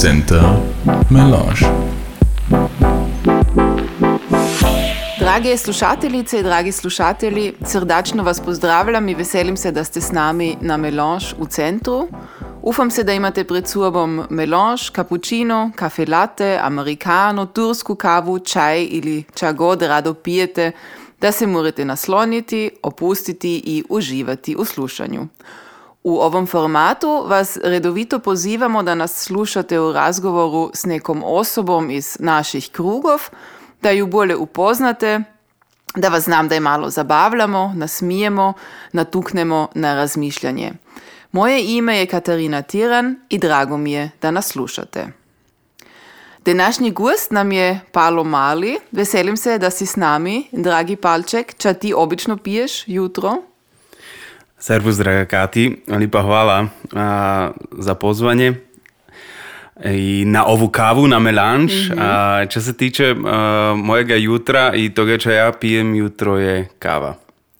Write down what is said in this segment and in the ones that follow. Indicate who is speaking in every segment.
Speaker 1: Center Melange.
Speaker 2: Drage slušateljice dragi slušatelji, srdačno vas pozdravljam i veselim se da ste s nami na Melange u centru. Ufam se da imate pred sobom melange, cappuccino, kafe latte, americano, tursku kavu, čaj ili ča god rado pijete, da se morate nasloniti, opustiti i uživati u slušanju. U ovom formatu vas redovito pozivamo da nas slušate u razgovoru s nekom osobom iz naših krugov, da ju bolje upoznate, da vas znam da je malo zabavljamo, nasmijemo, natuknemo na razmišljanje. Moje ime je Katarina Tiran i drago mi je da nas slušate. Današnji gost nam je Palo Mali. Veselim se da si s nami, dragi Palček. Ča ti obično piješ jutro?
Speaker 3: Servus, draga Kati. Lipa hvala a, za pozvanje i na ovu kavu, na melanž. Mm -hmm. a, čo se tiče a, mojega jutra i toga čo ja pijem jutro je kava.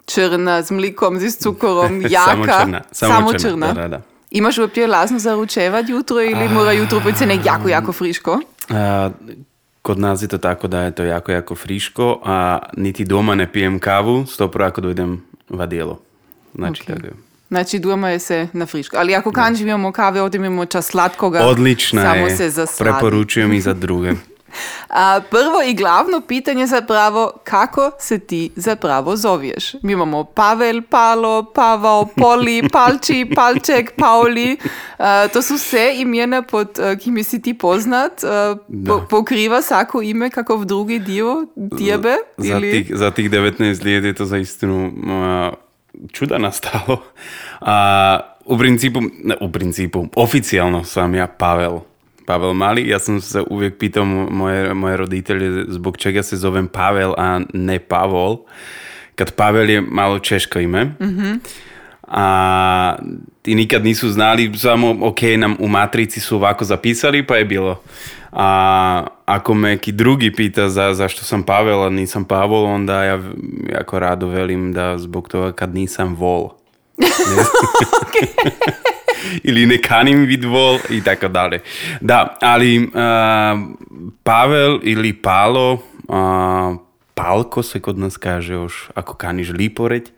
Speaker 2: Črna, z mlikom, z cukorom, jaka.
Speaker 3: samo črna. Samo,
Speaker 2: Samo
Speaker 3: črna.
Speaker 2: črna.
Speaker 3: Da, da, da.
Speaker 2: Imaš uopće lazno za ručevat jutro ili mora jutro biti nek jako, jako friško?
Speaker 3: A, kod nas je to tako da je to jako, jako friško, a niti doma ne pijem kavu, stopro ako dojdem vadijelo. Znači,
Speaker 2: Ok.
Speaker 3: tako.
Speaker 2: Znači, je se na friško. Ali ako kanži imamo kave, ovdje imamo čas slatkoga.
Speaker 3: Odlična
Speaker 2: samo
Speaker 3: je.
Speaker 2: se zasladi.
Speaker 3: Preporučujem i za druge.
Speaker 2: A, prvo i glavno pitanje zapravo, kako se ti zapravo zovješ? Mi imamo Pavel, Palo, Pavao, Poli, Palči, Palček, Pauli. A, to su sve imena pod kime si ti poznat. A, po- pokriva svako ime kakov drugi dio tijebe?
Speaker 3: Za tih, za tih 19 let je to zaistinu a, čuda nastalo. A, u principu, ne, u principu, oficijalno sam ja Pavel. Pavel Mali, ja sam se uvijek pitao moje, moje roditelje zbog čega se zovem Pavel, a ne Pavol. Kad Pavel je malo češko ime. A ti nikad nisu znali, samo ok, nam u matrici su ovako zapisali, pa je bilo. A ako me neki drugi pita za, zašto sam Pavel, a nisam Pavol, onda ja jako rado velim da zbog toga kad nisam vol. Ili ne kanim vid vol i tako dalje. Da, ali a, Pavel ili Palo, a, Palko se kod nas kaže još, ako kaniš lipo reći,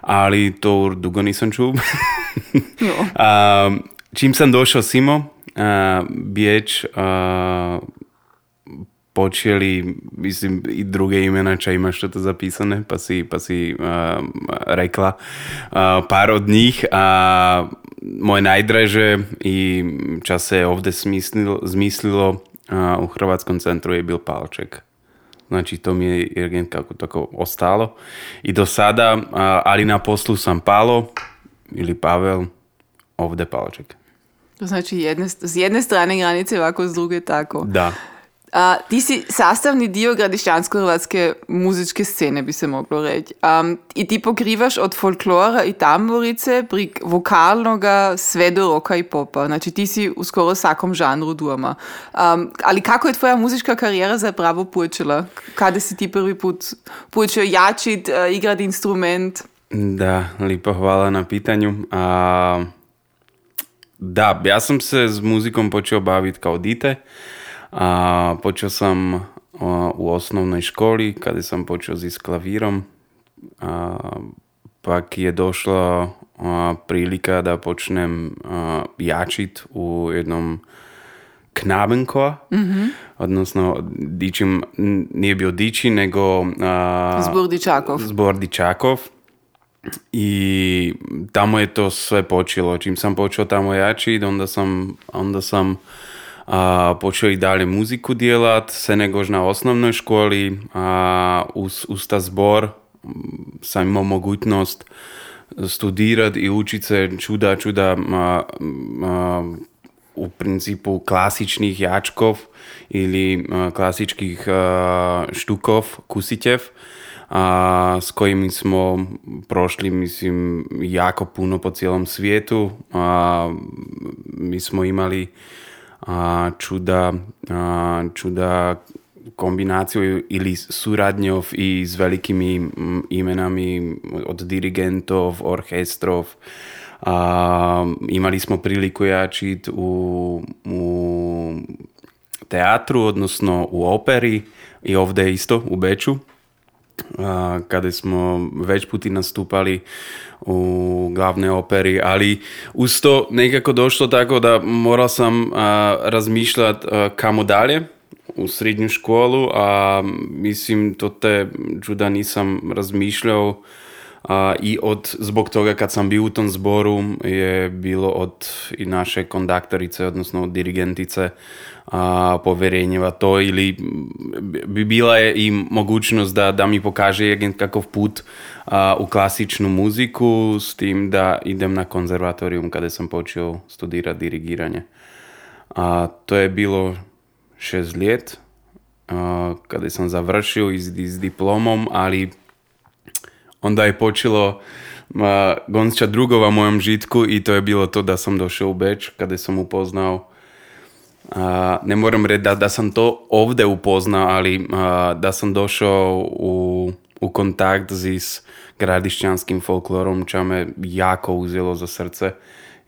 Speaker 3: ali to dugo nisam čuo. A, čim sam došao Simo, a, Bijeć, a, počeli, mislim, i druge imena, če imaš to zapisane, pa si, pa si a, rekla a, par od njih. A, moje najdraže i ča se ovdje smislilo, zmislilo a, u Hrvatskom centru je bil Palček. Znači, to mi je Jürgen kako tako ostalo. I do sada, a, ali na poslu sam Palo ili Pavel, ovdje Palček.
Speaker 2: To znači jedne, s jedne strane granice ovako, s druge tako.
Speaker 3: Da.
Speaker 2: A, ti si sastavni dio gradišćansko-hrvatske muzičke scene, bi se moglo reći. Um, I ti pokrivaš od folklora i tamburice, prek vokalnoga sve do roka i popa. Znači ti si u skoro svakom žanru doma. Um, ali kako je tvoja muzička karijera zapravo počela? Kada si ti prvi put počeo jačit, uh, igrat instrument?
Speaker 3: Da, lipo hvala na pitanju. A, da, ja sam se s muzikom počeo baviti kao dite. A, počeo sam a, u osnovnoj školi kada sam počeo s klavirom. A, pak je došla prilika da počnem jačit u jednom knabenkoa, odnosno dičim, nije bio diči, nego
Speaker 2: Zbor Dičakov.
Speaker 3: Zbor Dičakov. I tamo je to sve počelo. Čim sam počeo tamo jačit, onda sam, onda sam a, počeo i dalje muziku djelat, se negož na osnovnoj školi, a uz, uz ta zbor sam imao mogućnost studirat i učit se čuda, čuda a, a, u principu klasičnih jačkov ili a, klasičkih štukov, kusitev, a, s kojimi smo prošli, mislim, jako puno po cijelom svijetu. A, mi smo imali а, чуда, а, чуда комбинацију или сурадњов и с великими именами од диригентов, оркестров. А, имали смо прилику јачит у, у театру, односно у опери и овде исто, у Бечу. Kada smo već puti nastupali u glavne operi, ali uz to nekako došlo tako da morao sam razmišljati kamo dalje u srednju školu, a mislim to te čuda nisam razmišljao i od, zbog toga kad sam bio u tom zboru je bilo od i naše kondaktorice, odnosno od dirigentice a, poverenjeva to ili bi bila je i mogućnost da, da mi pokaže kakav put a, u klasičnu muziku s tim da idem na konzervatorijum kada sam počeo studirati dirigiranje. A, to je bilo šest let kada sam završio iz, iz diplomom, ali onda je počelo gonča drugova mojom žitku i to je bilo to da sam došao u Beč kada sam upoznao ne moram reći da, da sam to ovdje upoznao, ali da sam došao u, u kontakt s gradišćanskim folklorom, čo me jako uzelo za srce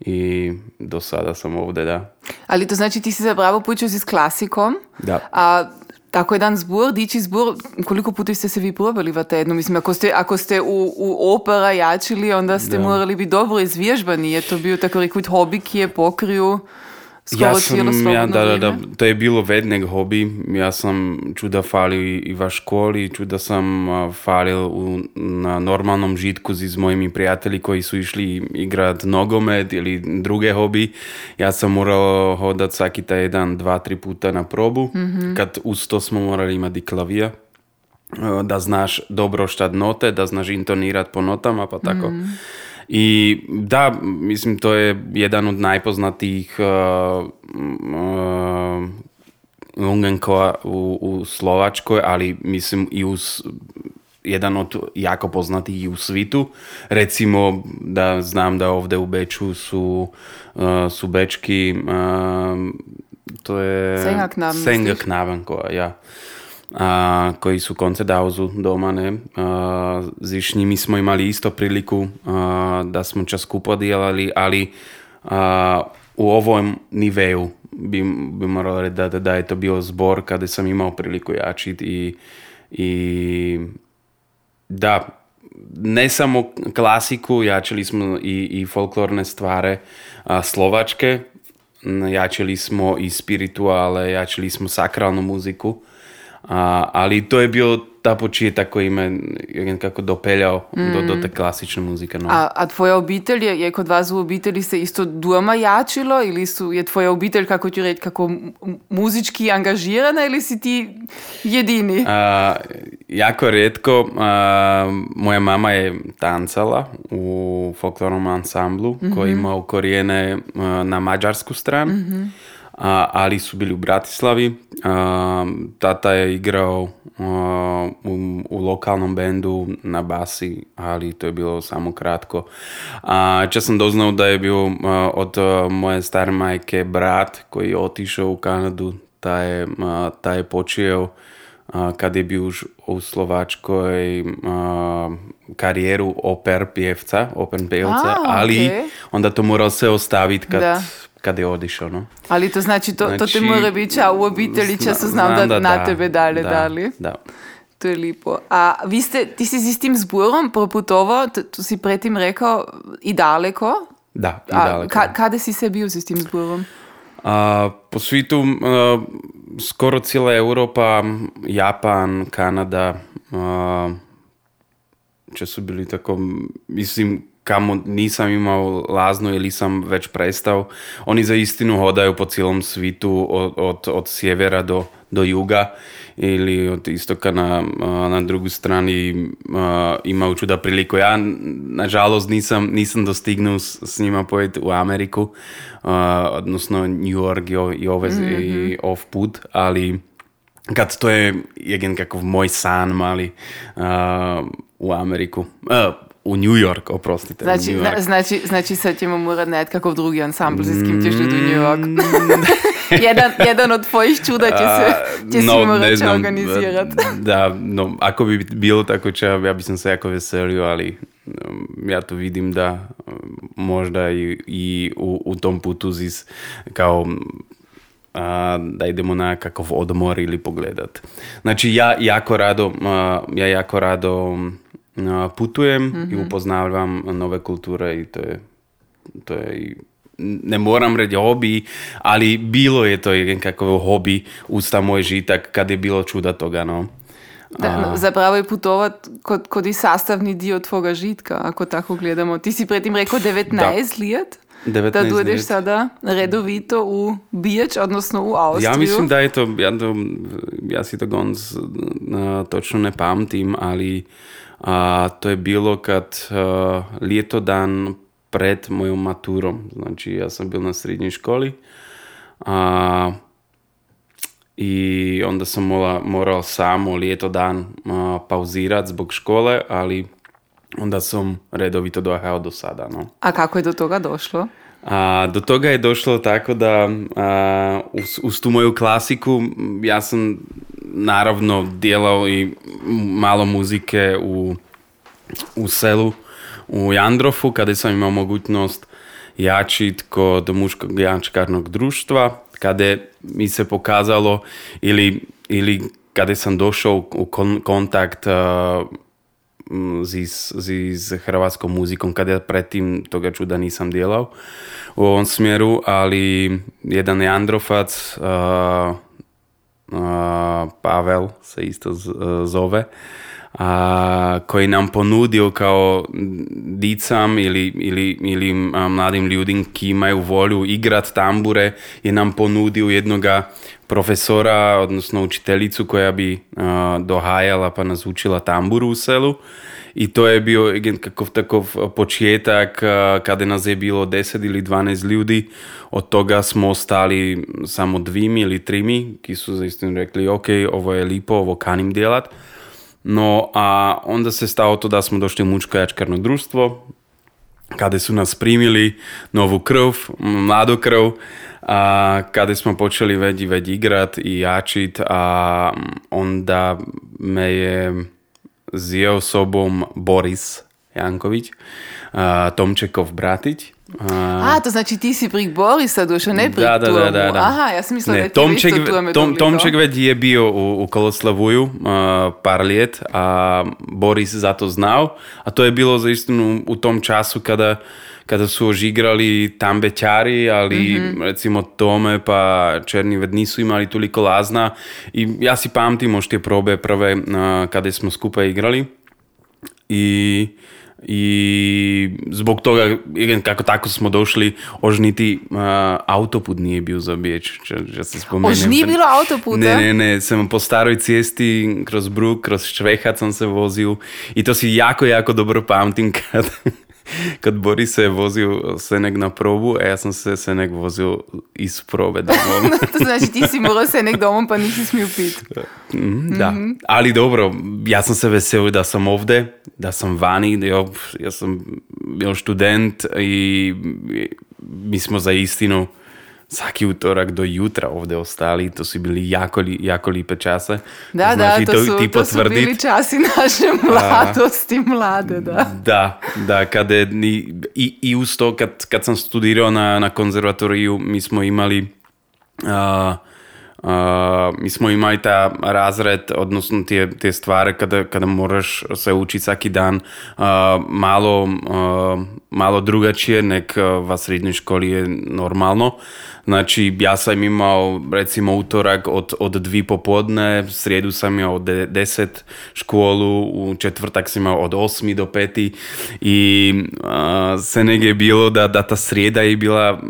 Speaker 3: i do sada sam ovdje, da.
Speaker 2: Ali to znači ti si zapravo počeo s klasikom,
Speaker 3: da.
Speaker 2: a tako jedan zbor, diči zbor, koliko puta ste se vi probali v tednu? Mislim, ako ste, ako ste u, u opera jačili, onda ste da. morali biti dobro izvježbani. Je to bio tako rekut hobi, ki je pokriju
Speaker 3: ja sam, ja, da, da, da, to je bilo vednek hobi. Ja sam čuda falil i v školi, čuda sam falil u, na normalnom žitku s mojimi prijatelji koji su išli igrat nogomet ili druge hobi. Ja sam morao hodat svaki taj jedan, dva, tri puta na probu. Mm-hmm. Kad uz to smo morali imati klavija da znaš dobro štat note, da znaš intonirat po notama, pa tako. Mm-hmm. I da, mislim, to je jedan od najpoznatijih uh, uh, Lungenkova u, u Slovačkoj, ali mislim i uz jedan od jako poznatih i u svitu. Recimo da znam da ovdje u Beču su, uh, su bečki uh, to je
Speaker 2: Senga
Speaker 3: Knaven, ja a, koji su koncedauzu doma, ne. A, s njimi smo imali isto priliku a, da smo čas skupo dijelali, ali a, u ovom niveu bi, bi moralo reći da, da, je to bio zbor kada sam imao priliku jačiti i, i da, ne samo klasiku, jačili smo i, i folklorne stvare a, slovačke, jačili smo i spirituale, jačili smo sakralnu muziku. A, ali to je bio ta početak koji me kako dopeljao mm. do, do te klasične muzike. No.
Speaker 2: A, a tvoja obitelj, je, je kod vas u obitelji se isto doma jačilo ili su, je tvoja obitelj, kako ću reći, kako muzički angažirana ili si ti jedini?
Speaker 3: A, jako rijetko. A, moja mama je tancala u folklornom ansamblu mm-hmm. koji ima korijene na mađarsku stranu. Mm-hmm ali su bili u Bratislavi. A, tata je igrao a, u, u, lokalnom bendu na basi, ali to je bilo samo kratko. A, če sam doznao da je bio a, od a, moje stare majke brat koji je otišao u Kanadu, ta je, a, ta je počeo kad je bio u Slovačkoj karijeru oper pjevca, open pjevca, ali okay. onda to morao se ostaviti kad da kad je odišao. No.
Speaker 2: Ali to znači, to, znači, to te mora biti ča u obitelji, ča se znam, da, da, na tebe dale
Speaker 3: da,
Speaker 2: dali.
Speaker 3: Da.
Speaker 2: To je lipo. A vi ste, ti si s istim zborom proputovao, to si pretim rekao, i daleko?
Speaker 3: Da, i daleko.
Speaker 2: A ka, kada si se bio s istim zborom?
Speaker 3: A, po svitu a, skoro cijela Europa, Japan, Kanada, a, če su bili tako, mislim, kamo nisam imao lazno ili sam već prestao. Oni za istinu hodaju po cijelom svitu od, od, od sjevera do, do juga ili od istoka na, na drugu strani imaju čuda priliku. Ja, nažalost, nisam, nisam dostignuo s, njima pojeti u Ameriku, odnosno New York i, ove, mm-hmm. i ov put, ali kad to je jedan kakav moj san mali u Ameriku. Uh, u New York, oprostite.
Speaker 2: Znači,
Speaker 3: New York.
Speaker 2: znači, znači sad ćemo morati naći kakav drugi ansambl s kim ćeš u New York. Mm. jedan, jedan od tvojih čuda će se će no, si morati organizirati.
Speaker 3: da, no, ako bi bilo tako će, ja bi sam se jako veselio, ali ja to vidim da možda i, i u, u tom putu zis kao a, da idemo na kakav odmor ili pogledat. Znači ja jako rado, a, ja jako rado a, putujem i upoznavam nove kulture i to je, to je ne moram reći hobi, ali bilo je to kakav hobi uz ta moj žitak kad je bilo čuda toga, no.
Speaker 2: Da, no, zapravo je putovat kod, kod i sastavni dio tvoga žitka, ako tako gledamo. Ti si predtem rekao 19 let?
Speaker 3: 19
Speaker 2: Da
Speaker 3: let.
Speaker 2: sada redovito u Biječ, odnosno u Austriju.
Speaker 3: Ja mislim da je to, ja, to, ja si to gonz a, točno ne pamtim, ali a, to je bilo kad a, ljeto dan pred mojom maturom. Znači ja sam bil na srednjoj školi a, i onda sam mola, morao samo ljeto dan a, pauzirat zbog škole, ali onda sam redovito dohajao do sada. No.
Speaker 2: A kako je do toga došlo?
Speaker 3: A, do toga je došlo tako da a, uz, uz tu moju klasiku ja sam naravno djelao i malo muzike u, u selu u Jandrofu kada sam imao mogućnost jačit kod muškog jačkarnog društva kada mi se pokazalo ili, ili kada sam došao u kon- kontakt a, m, z, z, z hrvatskom muzikom, kada ja predtým toga čuda nisam djelao u ovom smjeru, ali jedan Jandrofac, uh, uh, Pavel se isto z- zove, a, koji nam ponudio kao dicam ili, ili, ili mladim ljudim ki imaju volju igrat tambure je nam ponudio jednoga profesora, odnosno učiteljicu koja bi a, dohajala pa nas učila tamburu u selu. I to je bio kakov takov početak kada nas je bilo 10 ili 12 ljudi. Od toga smo ostali samo dvimi ili trimi, ki su zaistinu rekli ok, ovo je lipo, ovo kanim djelat. No, a onda se stalo to da smo došli u mučko jačkarno društvo, kada su nas primili, novu krv, mladu krv, a, kada smo počeli već već igrat i jačit, a onda me je zjeo sobom Boris Janković, a, Tomčekov bratić. A,
Speaker 2: to znači ti si pri Borisa došao, ne pri
Speaker 3: da, da, da, da, da.
Speaker 2: Aha, ja sam mislila da ti
Speaker 3: Tomček,
Speaker 2: isto
Speaker 3: Tom. Tomček već je bio u, u Koloslavuju uh, par ljet, a Boris za to znao, a to je bilo zaistinu u tom času kada kada su ožigrali tambećari, ali recimo Tome pa Černived nisu imali toliko lazna i ja si pamtim još te probe prve uh, kada smo skupa igrali i i zbog toga kako tako smo došli ož niti uh, autoput nije bio za Biječ če, če se spomenem.
Speaker 2: Ož nije bilo autoputa?
Speaker 3: Ne, ne, ne, sam po staroj cesti kroz Bruk, kroz Švehac sam se vozil i to si jako, jako dobro pamtim kad, kad Boris se je vozio Senek na probu, a ja sam se Senek vozio iz probe domov.
Speaker 2: to znači ti si morao se nek domom pa nisi smio pit.
Speaker 3: Mhm, Da, ali dobro, ja sam se veselio da sam ovde, da sam vani, da ja, ja sam bio študent i mi smo za istinu svaki utorak do jutra ovde ostali, to su bili jako, li, jako lipe čase.
Speaker 2: Da,
Speaker 3: Znači,
Speaker 2: da, to, su,
Speaker 3: ti
Speaker 2: to su
Speaker 3: potvrdit.
Speaker 2: bili časi naše mladosti, mlade, da.
Speaker 3: Da, da, ni, i, i uz to kad, kad sam studirao na, na konzervatoriju, mi smo imali a, a, mi smo imali ta razred, odnosno te, te stvari kada, kada moraš se učiti svaki dan a, malo, a, malo drugačije nek a, v srednjoj školi je normalno. Znači, ja sam imao recimo utorak od, od dvi popodne, srijedu sam imao od de- deset školu, u četvrtak sam imao od osmi do peti i a, se negdje je bilo da, da ta srijeda je bila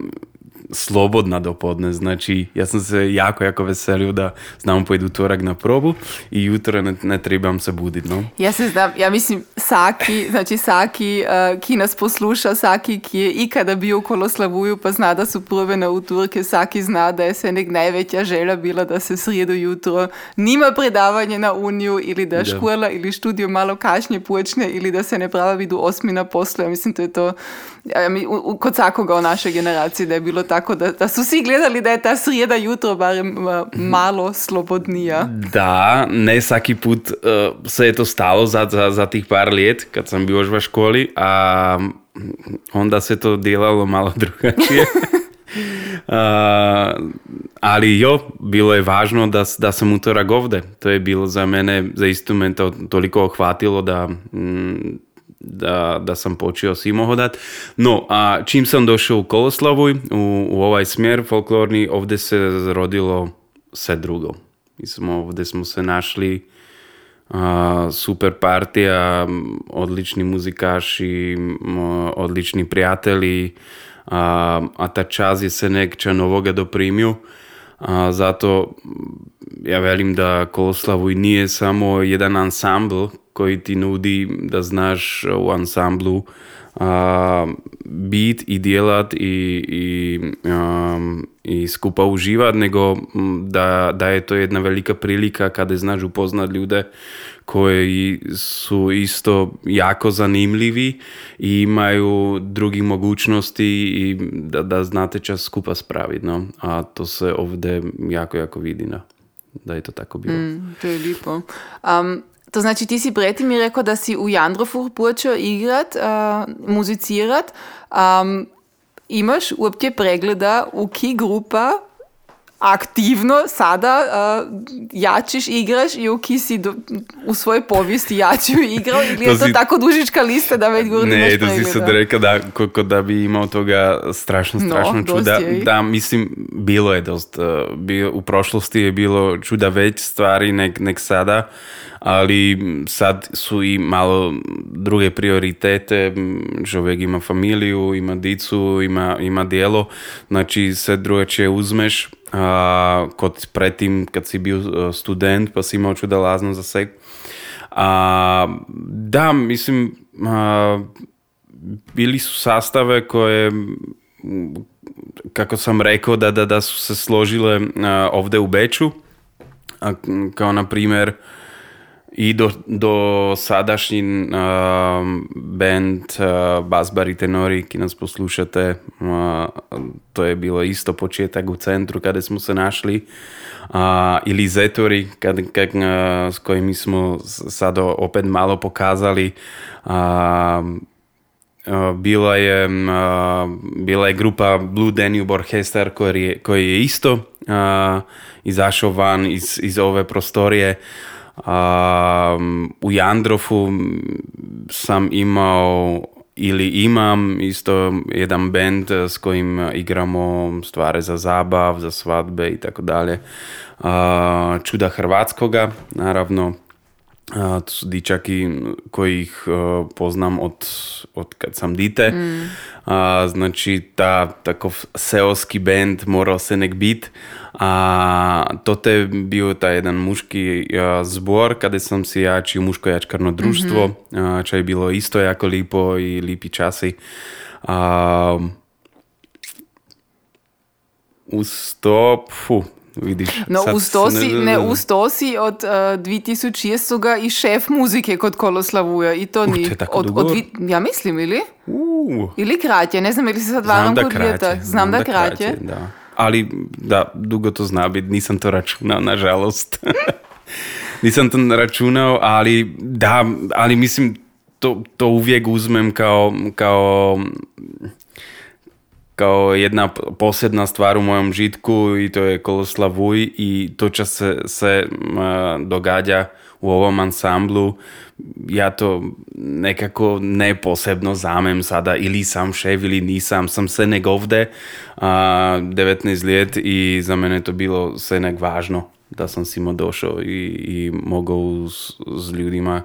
Speaker 3: slobodna do podne, znači ja sam se jako, jako veselio da znam pojedi utorak na probu i jutro ne, ne trebam se buditi, no.
Speaker 2: Ja se znam, ja mislim Saki, znači Saki, uh, ki nas posluša, Saki, ki je ikada bio u Koloslavuju pa zna da su prve na uturke, Saki zna da je se nek najveća želja bila da se srijedu jutro nima predavanje na uniju ili da, škola ili študio malo kašnje počne ili da se ne prava vidu osmi na poslu. Ja mislim to je to ja, mi, u, u, kod svakoga u našoj generaciji da je bilo tako da, da su svi gledali da je ta srijeda jutro barem uh, malo slobodnija.
Speaker 3: Da, ne svaki put uh, se je to stalo za, za, za tih par let kad sam bio još v školi, a onda se to delalo malo drugačije. ali jo, bilo je važno da, da sam utorak ovde. To je bilo za mene, za instrument to toliko ohvatilo da, mm, da, da sam počeo svimo hodat. No, a čim sam došao u Koloslavuj, u, u ovaj smjer folklorni, ovdje se rodilo sve drugo. Mi smo, ovdje smo se našli super partija, odlični muzikaši, odlični prijatelji, a, a ta čas je se nekča novoga doprimio. A, zato ja velim da Koloslavu i nije samo jedan ansambl koji ti nudi da znaš u ansamblu a, bit i djelat i, i, i skupa uživat, nego da, da je to jedna velika prilika kada znaš upoznat ljude koji su isto jako zanimljivi i imaju drugih mogućnosti i da, da znate čas skupa spraviti. No? A to se ovdje jako, jako vidi. No? Da je to tako bilo.
Speaker 2: Mm, to je lipo. Um, то значи ти си Брети ми реко да си у Јандрофур Бурчо играт, а, музицират. А, имаш уопќе прегледа у ки група активно сада а, јачиш, играш и у ки си до, у свој повист јачил и играл или е тоа си... тако дужичка листа да
Speaker 3: веќе го Не, тоа си се дорека да како да би имал тога страшно страшно no, чуда. Е. Да, мислим било е доста. Би, у прошлости е било чуда веќе ствари нек нек сада. Ali sad su i malo druge prioritete. Čovjek ima familiju, ima dicu, ima, ima dijelo. Znači, sve drugačije uzmeš a, kod pretim kad si bio e, student pa si imao čudalazno za sek. A, da, mislim, a, bili su sastave koje kako sam rekao da, da, da su se složile a, ovdje u Beču, a, kao na primjer i do, do sadašnji uh, band uh, Bas Tenori, ki nas poslušate, uh, to je bilo isto početak u centru kada smo se našli, uh, ili Zetori, kad, kad, uh, s kojimi smo sad opet malo pokazali. Uh, bila je, bila je grupa Blue Danube Orchestra koji je, koji je isto izašao van iz, iz ove prostorije. U Jandrofu sam imao ili imam isto jedan band s kojim igramo stvari za zabav, za svadbe i tako dalje. Čuda Hrvatskoga, naravno. To su dičaki kojih poznam od, od kad sam dite. Mm. znači, ta takov seoski band morao se nek bit. A toto je bio taj jedan muški zbor kada sam si jači u muško-jačkarno društvo, mm-hmm. čo je bilo isto jako lipo i lipi časi. A, uz to, fu, vidiš.
Speaker 2: No uz to, si, ne, uz to si od uh, 2006 i šef muzike kod Koloslavuja i to ni...
Speaker 3: Tako od, od,
Speaker 2: ja mislim, ili?
Speaker 3: Uh.
Speaker 2: Ili kratje, ne znam ili se sad varam kod
Speaker 3: Znam,
Speaker 2: znam da kraće.
Speaker 3: Da ali da, dugo to zna biti, nisam to računao, nažalost. nisam to računao, ali da, ali mislim, to, to uvijek uzmem kao, kao, kao jedna posebna stvar u mojom žitku i to je Koloslavuj i to čo se, se događa u ovom ansamblu. Ja to nekako neposebno zamem sada ili sam šef ili nisam, sam se nek ovde a, 19 let i za mene to bilo sve nek važno da sam si mo došao i, i mogao s, s ljudima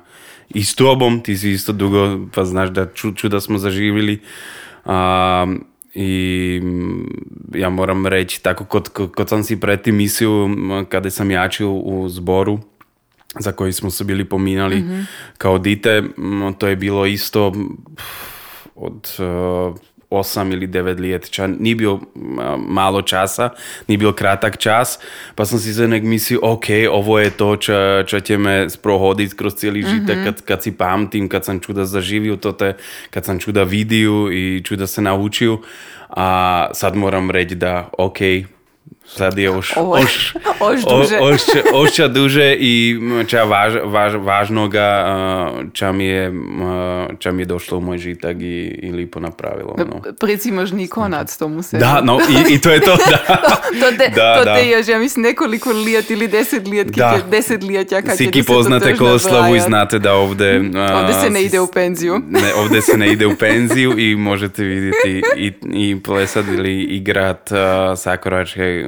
Speaker 3: i s tobom, ti si isto dugo pa znaš da ču, čuda smo zaživili. A, i ja moram reći tako kod, kod, sam si pretim mislio kada sam jačio u zboru za koji smo se bili pominali mm-hmm. kao dite, to je bilo isto od uh, osam ili devet let. Ča, nije bio malo časa, bio kratak čas, pa sam si se nek mislio, ok, ovo je to čo, čo će me sprohoditi kroz cijeli mm-hmm. žitek, kad, kad si pamtim, kad sam čuda zaživio to te, kad sam čuda vidio i čuda se naučio. A sad moram reći da, ok, Sad je už,
Speaker 2: Ovo je-
Speaker 3: už,
Speaker 2: Ož
Speaker 3: o-
Speaker 2: duže.
Speaker 3: ošće, ošća duže i ča važ, važ, važnoga ča mi, je, ča mi je došlo u moj žitak i, i lipo napravilo. No.
Speaker 2: Precimožni konac tomu se.
Speaker 3: Da, no, i, i to je to, da.
Speaker 2: To te,
Speaker 3: Da,
Speaker 2: to
Speaker 3: da.
Speaker 2: te još, ja mislim, nekoliko lijat ili deset lijat,
Speaker 3: Da.
Speaker 2: deset će
Speaker 3: Svi ki
Speaker 2: to
Speaker 3: poznate
Speaker 2: točno
Speaker 3: Koloslavu i znate da ovde... uh,
Speaker 2: Ovde se ne ide u penziju.
Speaker 3: Ne, ovde se ne ide u penziju i možete vidjeti i, i plesat ili igrat uh, sakoračke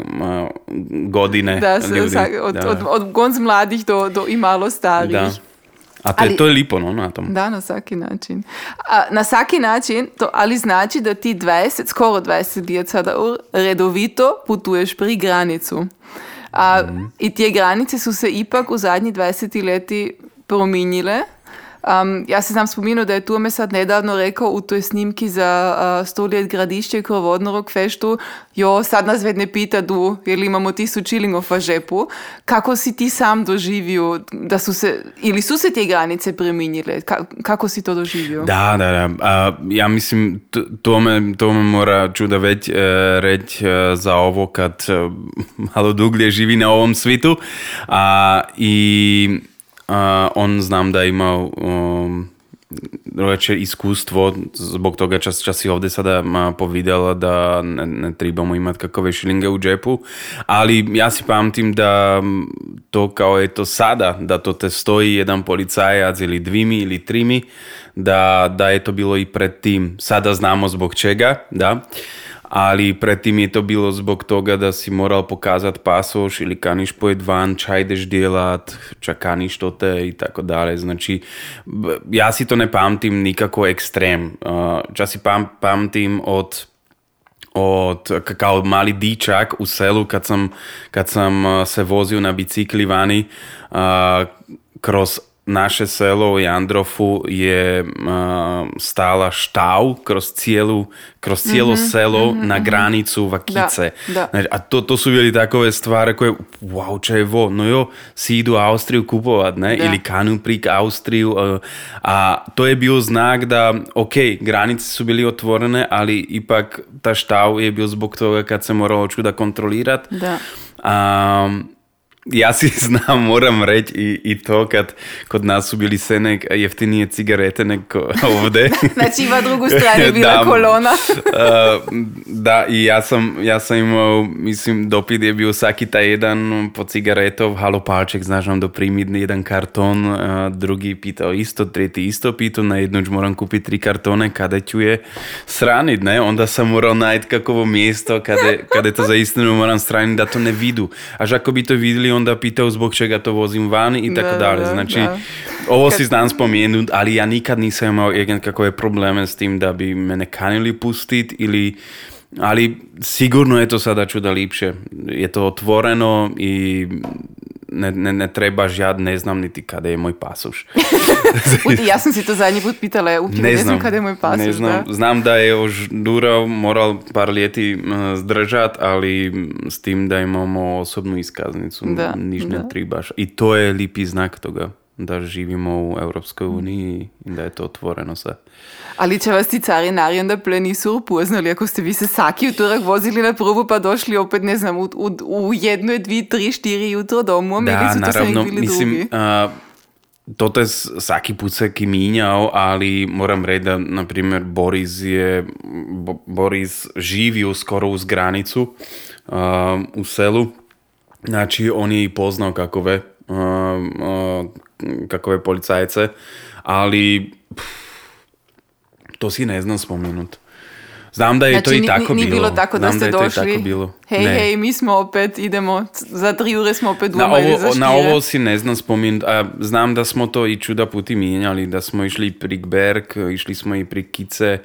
Speaker 3: godine
Speaker 2: Da, se,
Speaker 3: ljudi.
Speaker 2: sa, od,
Speaker 3: da.
Speaker 2: od, od gonz mladih do, do i malo starijih.
Speaker 3: da. A to, je,
Speaker 2: Ali-
Speaker 3: to je lipo, no, na tom.
Speaker 2: Da, na svaki način. A, na svaki način, to ali znači da ti 20, skoro 20 let sada redovito putuješ pri granicu. A, I te granice su se ipak u zadnjih 20 leti prominjile. Um, ja se sam spomenuo da je Turme sad nedavno rekao u toj snimki za uh, 100 let gradišće kroz Vodnorog feštu, jo, sad nas vedne pita du, jer imamo tisu čilingov v žepu. Kako si ti sam doživio da su se, ili su se te granice preminjile? Ka, kako si to doživio?
Speaker 3: Da, da, da. A, ja mislim, to, me, to me mora čuda već e, reći e, za ovo kad e, malo duglje živi na ovom svitu. A, I a, on znam da ima um, veće iskustvo zbog toga čas, čas i ovdje sada ma, povidjela da ne, ne trebamo imati kakove šilinge u džepu, ali ja si pamtim da to kao je to sada, da to te stoji jedan policajac ili dvimi ili trimi, da, da je to bilo i pred tim. Sada znamo zbog čega, da, ali pred tim je to bilo zbog toga da si moral pokazat pasoš ili kaniš pojet van, ča ideš djelat, ča kaniš to te i tako dalje. Znači, ja si to ne pamtim nikako ekstrem. Uh, Ča si pam, pamtim od od, kao mali dičak u selu kad sam, kad sam uh, se vozio na bicikli vani uh, kroz naše selo Jandrofu je eh, stála štáv kroz cieľu, kroz cielo mm-hmm, selo mm-hmm, na mhm. granicu Vakice.
Speaker 2: Da, da.
Speaker 3: A to, to sú bili takové stváre, ako je, wow, čo je vo, no jo, si idú Austriu kupovať, ne?
Speaker 2: Da.
Speaker 3: Ili Kanuprik Austriu. Eh, a to je bio znak, da, ok, granice sú byli otvorene, ali ipak ta štáv je byl zbog toga, kad se moralo čuda kontrolirati.
Speaker 2: Da.
Speaker 3: A, јас знам, морам реќ и, и тоа кад код нас били сенек јефтиније цигарете неко
Speaker 2: овде. значи во другу страна била
Speaker 3: да,
Speaker 2: колона.
Speaker 3: uh, да, и јас сам јас сам имал, мислим, допит е бил саки та еден по цигаретов, халопалчек, знаеш, нам допримит еден картон, uh, други питал исто, трети исто питал, на едноч морам купи три картоне, каде ќе је сранит, не? Онда сам морал најд каково место, каде, каде то заистину морам странит да то не виду. Аж ако би то видели, onda pitao zbog čega to vozim vani i tako
Speaker 2: Da, da,
Speaker 3: dalje,
Speaker 2: da,
Speaker 3: znači,
Speaker 2: da.
Speaker 3: ovo si znam spomenut, ali ja nikad nisam imao kakove probleme s tim da bi me ne kanili pustit ili ali sigurno je to sada čuda lipše. Je to otvoreno i ne, ne, ne trebaš, ja ne znam niti kada je moj pasoš.
Speaker 2: Uti, ja sam si to zadnji put pitala, ja uopće ne, znam kada je moj pasoš.
Speaker 3: ne znam.
Speaker 2: Da.
Speaker 3: Znam da je još Dura moral par ljeti zdržat, ali s tim da imamo osobnu iskaznicu,
Speaker 2: Da,
Speaker 3: niš ne
Speaker 2: da.
Speaker 3: tribaš. I to je lipi znak toga da živimo u Europskoj uniji i da je to otvoreno sve.
Speaker 2: Ali če vas ti carinari onda ple nisu upoznali, ako ste vi se saki utorak vozili na probu pa došli opet, ne znam, u, u, u jedno, dvi, tri, štiri jutro domom ili
Speaker 3: Da,
Speaker 2: su to
Speaker 3: naravno,
Speaker 2: bili
Speaker 3: mislim,
Speaker 2: drugi?
Speaker 3: a, to te s- svaki put se kiminjao, ali moram reći da, na primjer, Boris je, Bo- Boris živio skoro uz granicu a, u selu, znači on je i poznao kakove, a, a, kakove policajce, ali pff, to si ne znam spomenut. Znam da je to
Speaker 2: Znači,
Speaker 3: i
Speaker 2: ni-
Speaker 3: tako
Speaker 2: ni, ni
Speaker 3: bilo.
Speaker 2: bilo tako da
Speaker 3: Znam
Speaker 2: ste
Speaker 3: je to i
Speaker 2: došli,
Speaker 3: tako bilo.
Speaker 2: hej,
Speaker 3: Ne.
Speaker 2: hej, mi smo opet, idemo, za tri ure smo opet
Speaker 3: Na
Speaker 2: doma ili za
Speaker 3: ovo,
Speaker 2: štire.
Speaker 3: na ovo si ne znam spomenuti. A znam da smo to i čuda puti mijenjali, da smo išli pri Berg, išli smo i pri Kice,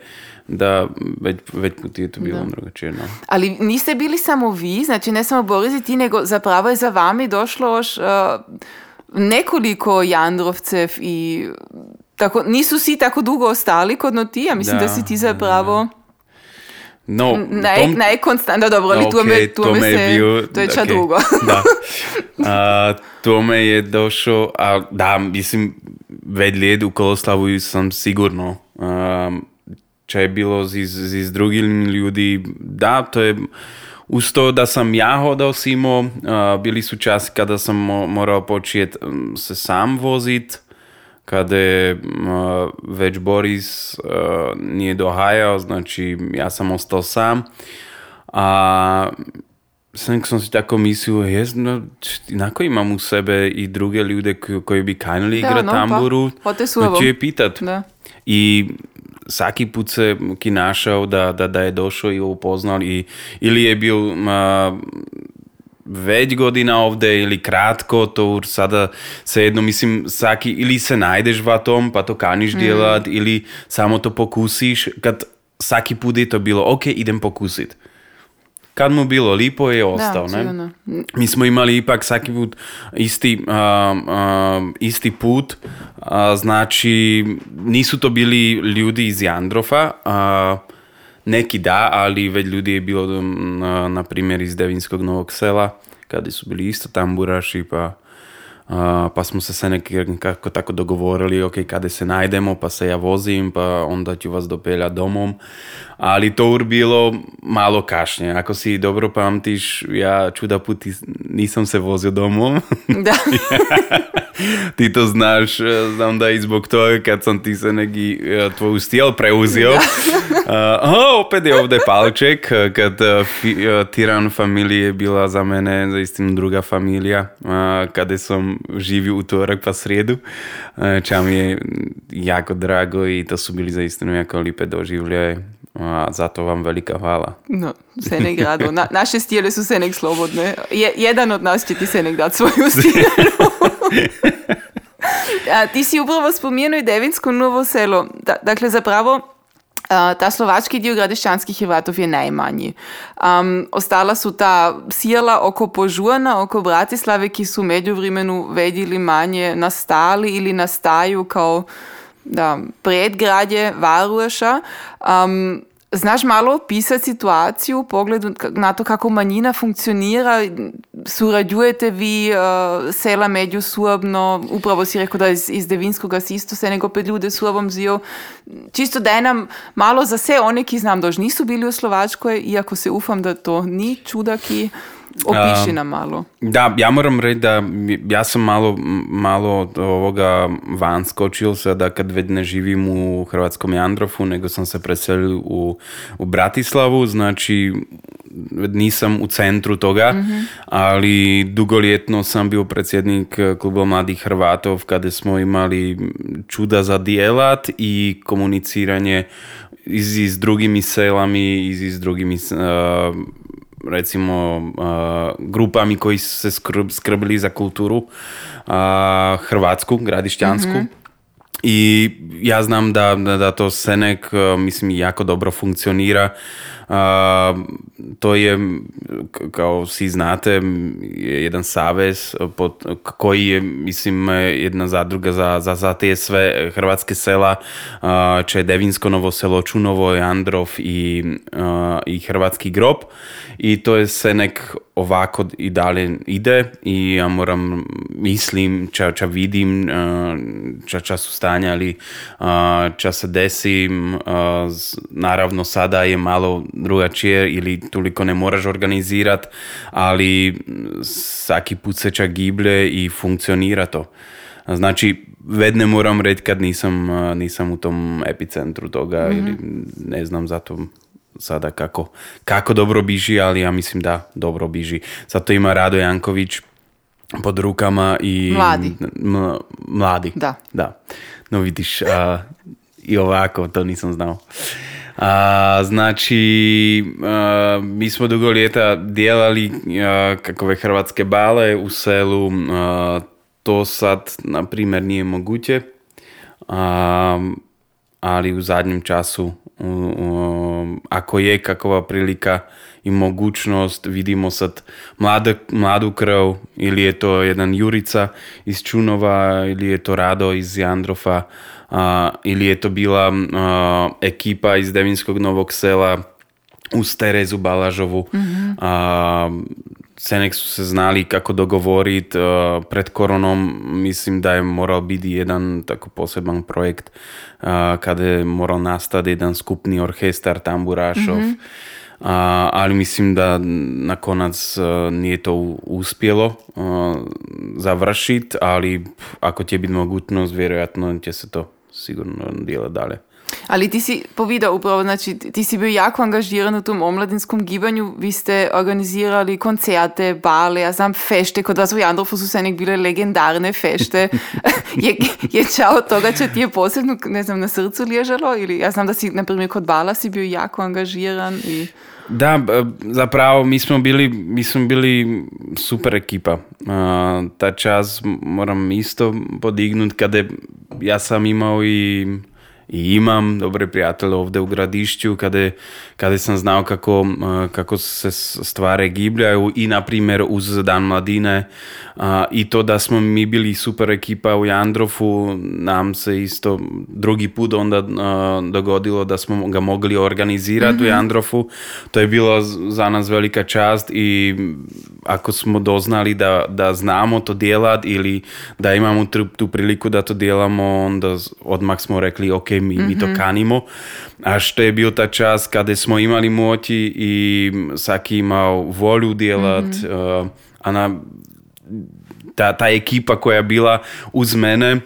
Speaker 3: da već, već puti je to bilo drugačije. No.
Speaker 2: Ali niste bili samo vi, znači ne samo Boris i ti, nego zapravo je za vami došlo još uh, nekoliko Jandrovcev i tako, nisu svi tako dugo ostali kod no ti, ja mislim da,
Speaker 3: Da,
Speaker 2: si ti zapravo
Speaker 3: No,
Speaker 2: naj,
Speaker 3: tom-
Speaker 2: najkonstantno, dobro, ali tu
Speaker 3: Ok,
Speaker 2: me, tu me
Speaker 3: je
Speaker 2: se,
Speaker 3: bio-
Speaker 2: to je ča
Speaker 3: ok,
Speaker 2: drugo.
Speaker 3: da. A, tome je došao, a da, mislim, već lijed u Koloslavu sam sigurno. Um, če je bilo z, z, z drugim ljudi, da, to je uz to da sam ja hodao s imao, bili su časi kada sam morao početi se sam vozit, kada je već Boris nije dohajao, znači ja sam ostao sam. A sam, sam si tako mislio, jes, no, inako imam u sebe i druge ljude koji bi kanili igrati no, tamburu. Pa, pa je pitat. Da. I svaki put se ki našao da, da, da je došao i upoznal i, ili je bio ma, već godina ovde ili kratko, to sada jedno mislim, svaki, ili se najdeš v tom, pa to kaniš mm. djelat, ili samo to pokusiš, kad svaki put je to bilo, ok, idem pokusit kad mu bilo lipo je ostao. ne? Mi smo imali ipak svaki put isti, isti put, znači nisu to bili ljudi iz Jandrofa, neki da, ali već ljudi je bilo na, primjer iz Devinskog Novog sela, kada su bili isto tamburaši, pa pa smo se se nekako tako dogovorili, ok, kada se najdemo, pa se ja vozim, pa onda ću vas dopeljati domom. Ali to ur bilo malo kašnje. Ako si dobro pamtiš, ja čuda put nisam se vozio domom. Da. ti to znaš, znam da i zbog toga kad sam ti se neki e, tvoj stil preuzio. Uh, opet je ovdje palček, kad uh, Tiran familije je bila za mene zaistinu druga familija, kada sam živio utorak pa srijedu, ča mi je jako drago i to su bili zaistinu jako lipe doživljaje. A zato vam velika hvala.
Speaker 2: No, Senek rado. Na, naše stijele su Senek slobodne. Je, jedan od nas će ti Senek dati svoju stijelu. A, ti si upravo spomenuo i Devinsko Novo selo. Da, dakle, zapravo ta slovački dio gradišćanskih Hrvatov je najmanji. Um, ostala su ta sjela oko Požuana, oko Bratislave, ki su međuvremenu vedili manje nastali ili nastaju kao da, predgradje Varuša. Um, Znaš malo opisati situaciju u pogledu na to kako manjina funkcionira? Surađujete vi uh, sela međusobno? Upravo si rekao da iz, iz Devinskog si isto se nego pet ljude su ovom zio. Čisto daj nam malo za sve one ki znam da nisu bili u Slovačkoj, iako se ufam da to ni čudaki. Opiši nam malo.
Speaker 3: Da, ja moram reći da ja sam malo, malo od ovoga van skočio da kad već ne živim u Hrvatskom Jandrofu, nego sam se preselio u, u Bratislavu, znači nisam u centru toga, mhm. ali dugoljetno sam bio predsjednik kluba mladih Hrvatov kada smo imali čuda za dijelat i komuniciranje iz, iz drugimi selami, iz, iz drugimi uh, recimo grupami koji su se skrbili za kulturu hrvatsku, gradišćansku. mm I ja znam da, da to Senek, mislim, jako dobro funkcionira to je, kao svi znate, jedan savez pod, koji je, mislim, jedna zadruga za, za, za te sve hrvatske sela, če Devinsko Novo selo, Čunovo, Androv i, i Hrvatski grob. I to je se nek ovako i dalje ide i ja moram, mislim, ča, ča vidim, ča, ča su stanja, ali ča se desi, naravno sada je malo drugačije ili toliko ne moraš organizirati, ali svaki put se čak giblje i funkcionira to. Znači, već ne moram reći kad nisam, nisam u tom epicentru toga mm-hmm. ili ne znam zato sada kako, kako dobro biži, ali ja mislim da dobro biži. Zato ima Rado Janković pod rukama i...
Speaker 2: Mladi.
Speaker 3: mladi.
Speaker 2: Da.
Speaker 3: Da. No vidiš, i ovako, to nisam znao. A, znači, mi smo dugo ljeta djelali kakove hrvatske bale u selu. to sad, na primjer, nije moguće. ali u zadnjem času, ako je kakova prilika i mogućnost, vidimo sad mlade, mladu krv, ili je to jedan Jurica iz Čunova, ili je to Rado iz Jandrofa, ili je to bila ekipa iz Devinskog Novog sela uz Terezu Balažovu. mm Senek su se znali kako dogovoriti pred koronom. Mislim da je moral biti jedan tako poseban projekt kada je moral nastati jedan skupni orkestar tamburašov. mm A, ali mislim da na konac uh, nije to uspjelo uh, završiti, ali ako će biti mogućnost, vjerojatno će se to sigurno dijela dalje.
Speaker 2: Ali ti si povedal upravo, znači ti si bil jako angažiran v tom omladinskom gibanju, vi ste organizirali koncerte, bale, ja znam fešte, kod vas v Jandrofu su se nek bile legendarne fešte. je, je čao toga, če ti je posebno, ne znam, na srcu ležalo? Ili ja znam da si, na primjer, kod bala si bil jako angažiran i...
Speaker 3: Da, zapravo mi smo bili, mi smo bili super ekipa. Ta čas moram isto podignuti kada ja sam imao i i imam dobre prijatelje ovdje u gradišću kada, kada sam znao kako, kako se stvari gibljaju i na primjer uz Dan mladine i to da smo mi bili super ekipa u Jandrofu nam se isto drugi put onda dogodilo da smo ga mogli organizirati u mhm. Jandrofu to je bilo za nas velika čast i ako smo doznali da, da znamo to djelat ili da imamo tu priliku da to djelamo onda odmah smo rekli ok mi, mi to mhm. kanimo a što je bio ta čas kada smo imali moći i svaki imao volju djelat mm a na ta, ta ekipa koja je bila uz mene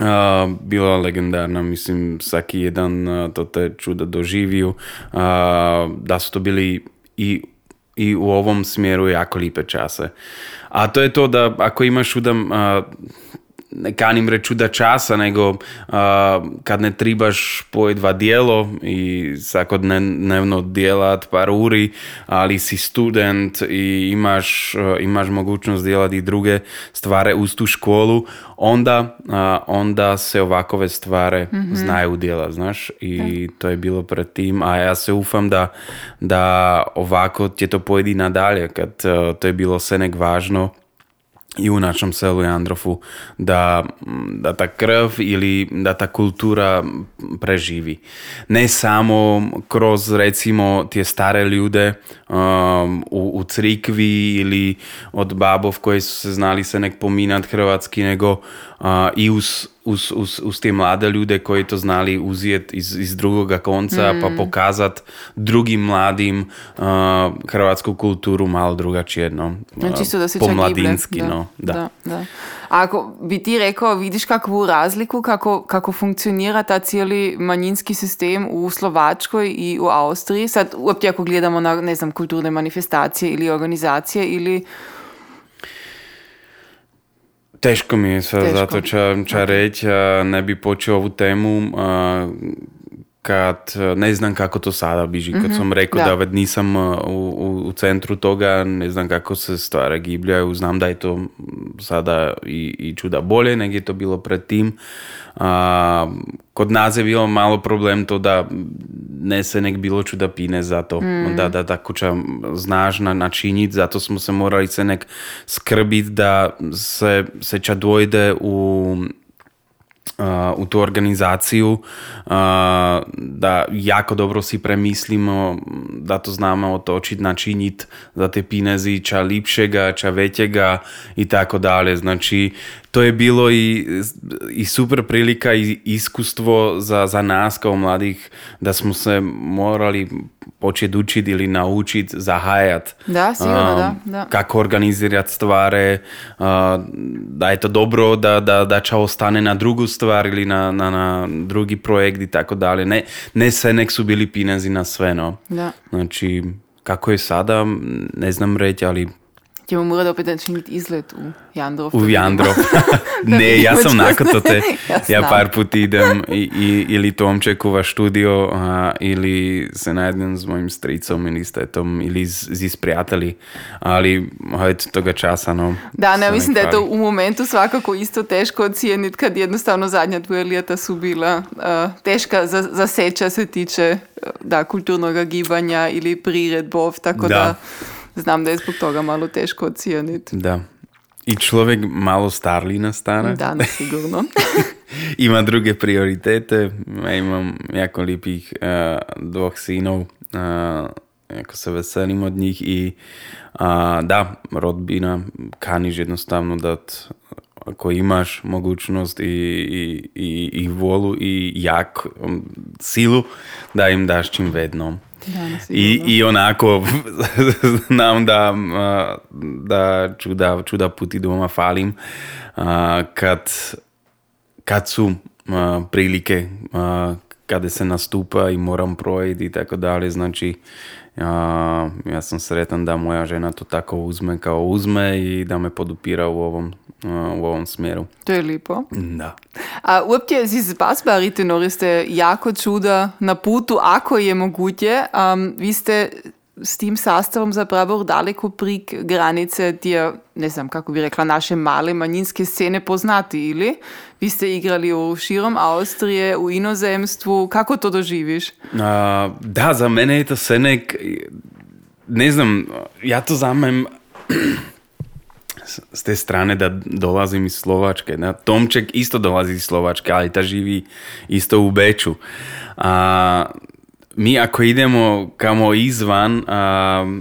Speaker 3: Uh, bila legendarna, mislim, svaki jedan uh, to te čuda doživio, uh, da su to bili i, i u ovom smjeru jako lipe čase. A to je to da ako imaš udam ne kanim reći čuda časa, nego kad ne tribaš pojedva dijelo i svakodnevno djelat par uri, ali si student i imaš, imaš mogućnost djelati i druge stvari uz tu školu, onda, onda se ovakove stvari mm-hmm. znaju djela, znaš, i to je bilo pred tim, a ja se ufam da, da ovako će to pojedi nadalje, kad to je bilo sve nek važno, i u našem selu Jandrofu da, da ta krv ili da ta kultura preživi. Ne samo kroz recimo tije stare ljude um, u, u crikvi ili od babov koji su se znali se nek pominat hrvatski, nego uh, i uz uz, uz, uz te mlade ljude koji to znali uzeti iz, iz drugoga konca mm. pa pokazat drugim mladim uh, hrvatsku kulturu malo drugačije. No,
Speaker 2: uh, Čisto da se
Speaker 3: pomladinski. No, da.
Speaker 2: Da, da. A ako bi ti rekao, vidiš kakvu razliku, kako, kako funkcionira ta cijeli manjinski sistem u Slovačkoj i u Austriji, sad uopće ako gledamo na, ne znam, kulturne manifestacije ili organizacije ili
Speaker 3: Teško mi je sa za to čareť, a neby počul tému. Kad ne znam kako to sada biži. Kad mhm, sam rekao da, da nisam u, u, u, centru toga, ne znam kako se stvari gibljaju, znam da je to sada i, i čuda bolje nego je to bilo pred tim. A, kod nas je bilo malo problem to da ne se nek bilo čuda pine za to, mm. da, da ta kuća znaš na, načiniti, zato smo se morali se nek skrbiti da se, se ča dojde u u tu organizaciju da jako dobro si premislimo da to znamo otočiti, načiniti za te pinezi ča lipšega, ča većega i tako dalje. Znači to je bilo i, i super prilika i iskustvo za, za nas kao mladih da smo se morali početi učiti ili naučiti zahajat.
Speaker 2: Da, sigurno, da, da.
Speaker 3: Kako organizirati stvari, da je to dobro da, da, da će ostane na drugu stvar ili na, na, na drugi projekt i tako dalje. Ne, ne sve nek su bili pinezi na sve, no.
Speaker 2: Da.
Speaker 3: Znači, kako je sada, ne znam reći, ali
Speaker 2: ćemo morati opet načiniti izlet u Jandrov.
Speaker 3: U Jandrov. ne, ja sam nakon to te, ja, par put idem i, i, ili Tomče kuva študio a, ili se najednem s mojim stricom ili s tetom ili z, z prijatelji, ali hajde toga časa, no.
Speaker 2: Da, ne, mislim da je to u momentu svakako isto teško ocijeniti kad jednostavno zadnja dvoje ljeta su bila uh, teška za, za seča se tiče da, kulturnog gibanja ili priredbov, tako da, da znam da je zbog toga malo teško ocijeniti.
Speaker 3: Da. I čovjek malo starli nastane.
Speaker 2: Da, no, sigurno.
Speaker 3: Ima druge prioritete. Ja imam jako lijepih uh, dvoh sinov. Uh, jako se veselim od njih i uh, da, rodbina kaniš jednostavno dat ako imaš mogućnost i, i, i, i volu i jak um, silu da im daš čim vedno. И, и онако знам да, да чуда, чуда пути дома фалим, а, кад, кад су прилике каде се наступа и морам пројди и така дали, значи ja, ja sam sretan da moja žena to tako uzme kao uzme i da me podupira u ovom, u ovom smjeru.
Speaker 2: To je lipo.
Speaker 3: Da.
Speaker 2: A uopće si z Basbaritenori ste jako čuda na putu, ako je moguće. Um, vi ste s tim sastavom zapravo daleko prik granice tije, ne znam kako bi rekla, naše male manjinske scene poznati ili vi ste igrali u širom Austrije, u inozemstvu, kako to doživiš?
Speaker 3: A, da, za mene je to sve nek, ne znam, ja to zamem s te strane da dolazim iz Slovačke. Na Tomček isto dolazi iz Slovačke, ali ta živi isto u Beču. A, mi ako idemo kamo izvan, a,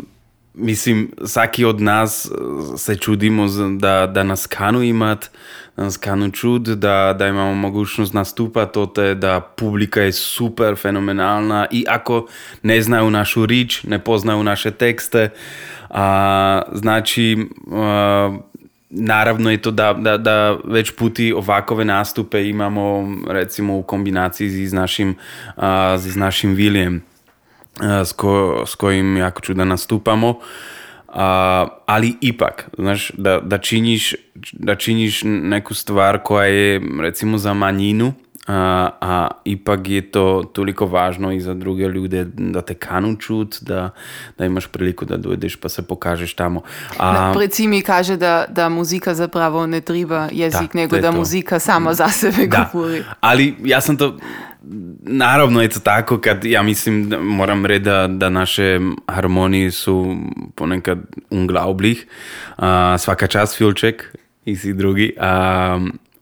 Speaker 3: mislim, svaki od nas se čudimo da, da nas kanu imat, da nas kanu čud, da, da imamo mogućnost nastupati te, da publika je super fenomenalna i ako ne znaju našu rič, ne poznaju naše tekste, a, znači a, Naravno je to da, da, da već puti ovakove nastupe imamo recimo u kombinaciji s našim, uh, s našim Viljem uh, s, ko, s kojim jako čuda nastupamo. Uh, ali ipak, znaš, da, da, činiš, da činiš neku stvar koja je recimo za manjinu, a, a ipak je to toliko važno i za druge ljude da te kanu čut, da, da imaš priliku da dojdeš pa se pokažeš tamo.
Speaker 2: A, Preci mi kaže da, da muzika zapravo ne triba jezik, da, nego da to. muzika sama za sebe da. govori.
Speaker 3: Ali ja sam to Naravno je to tako kad ja mislim moram reći da, da naše harmonije su ponekad unglaublich. Uh, svaka čast Filček i svi drugi. Uh,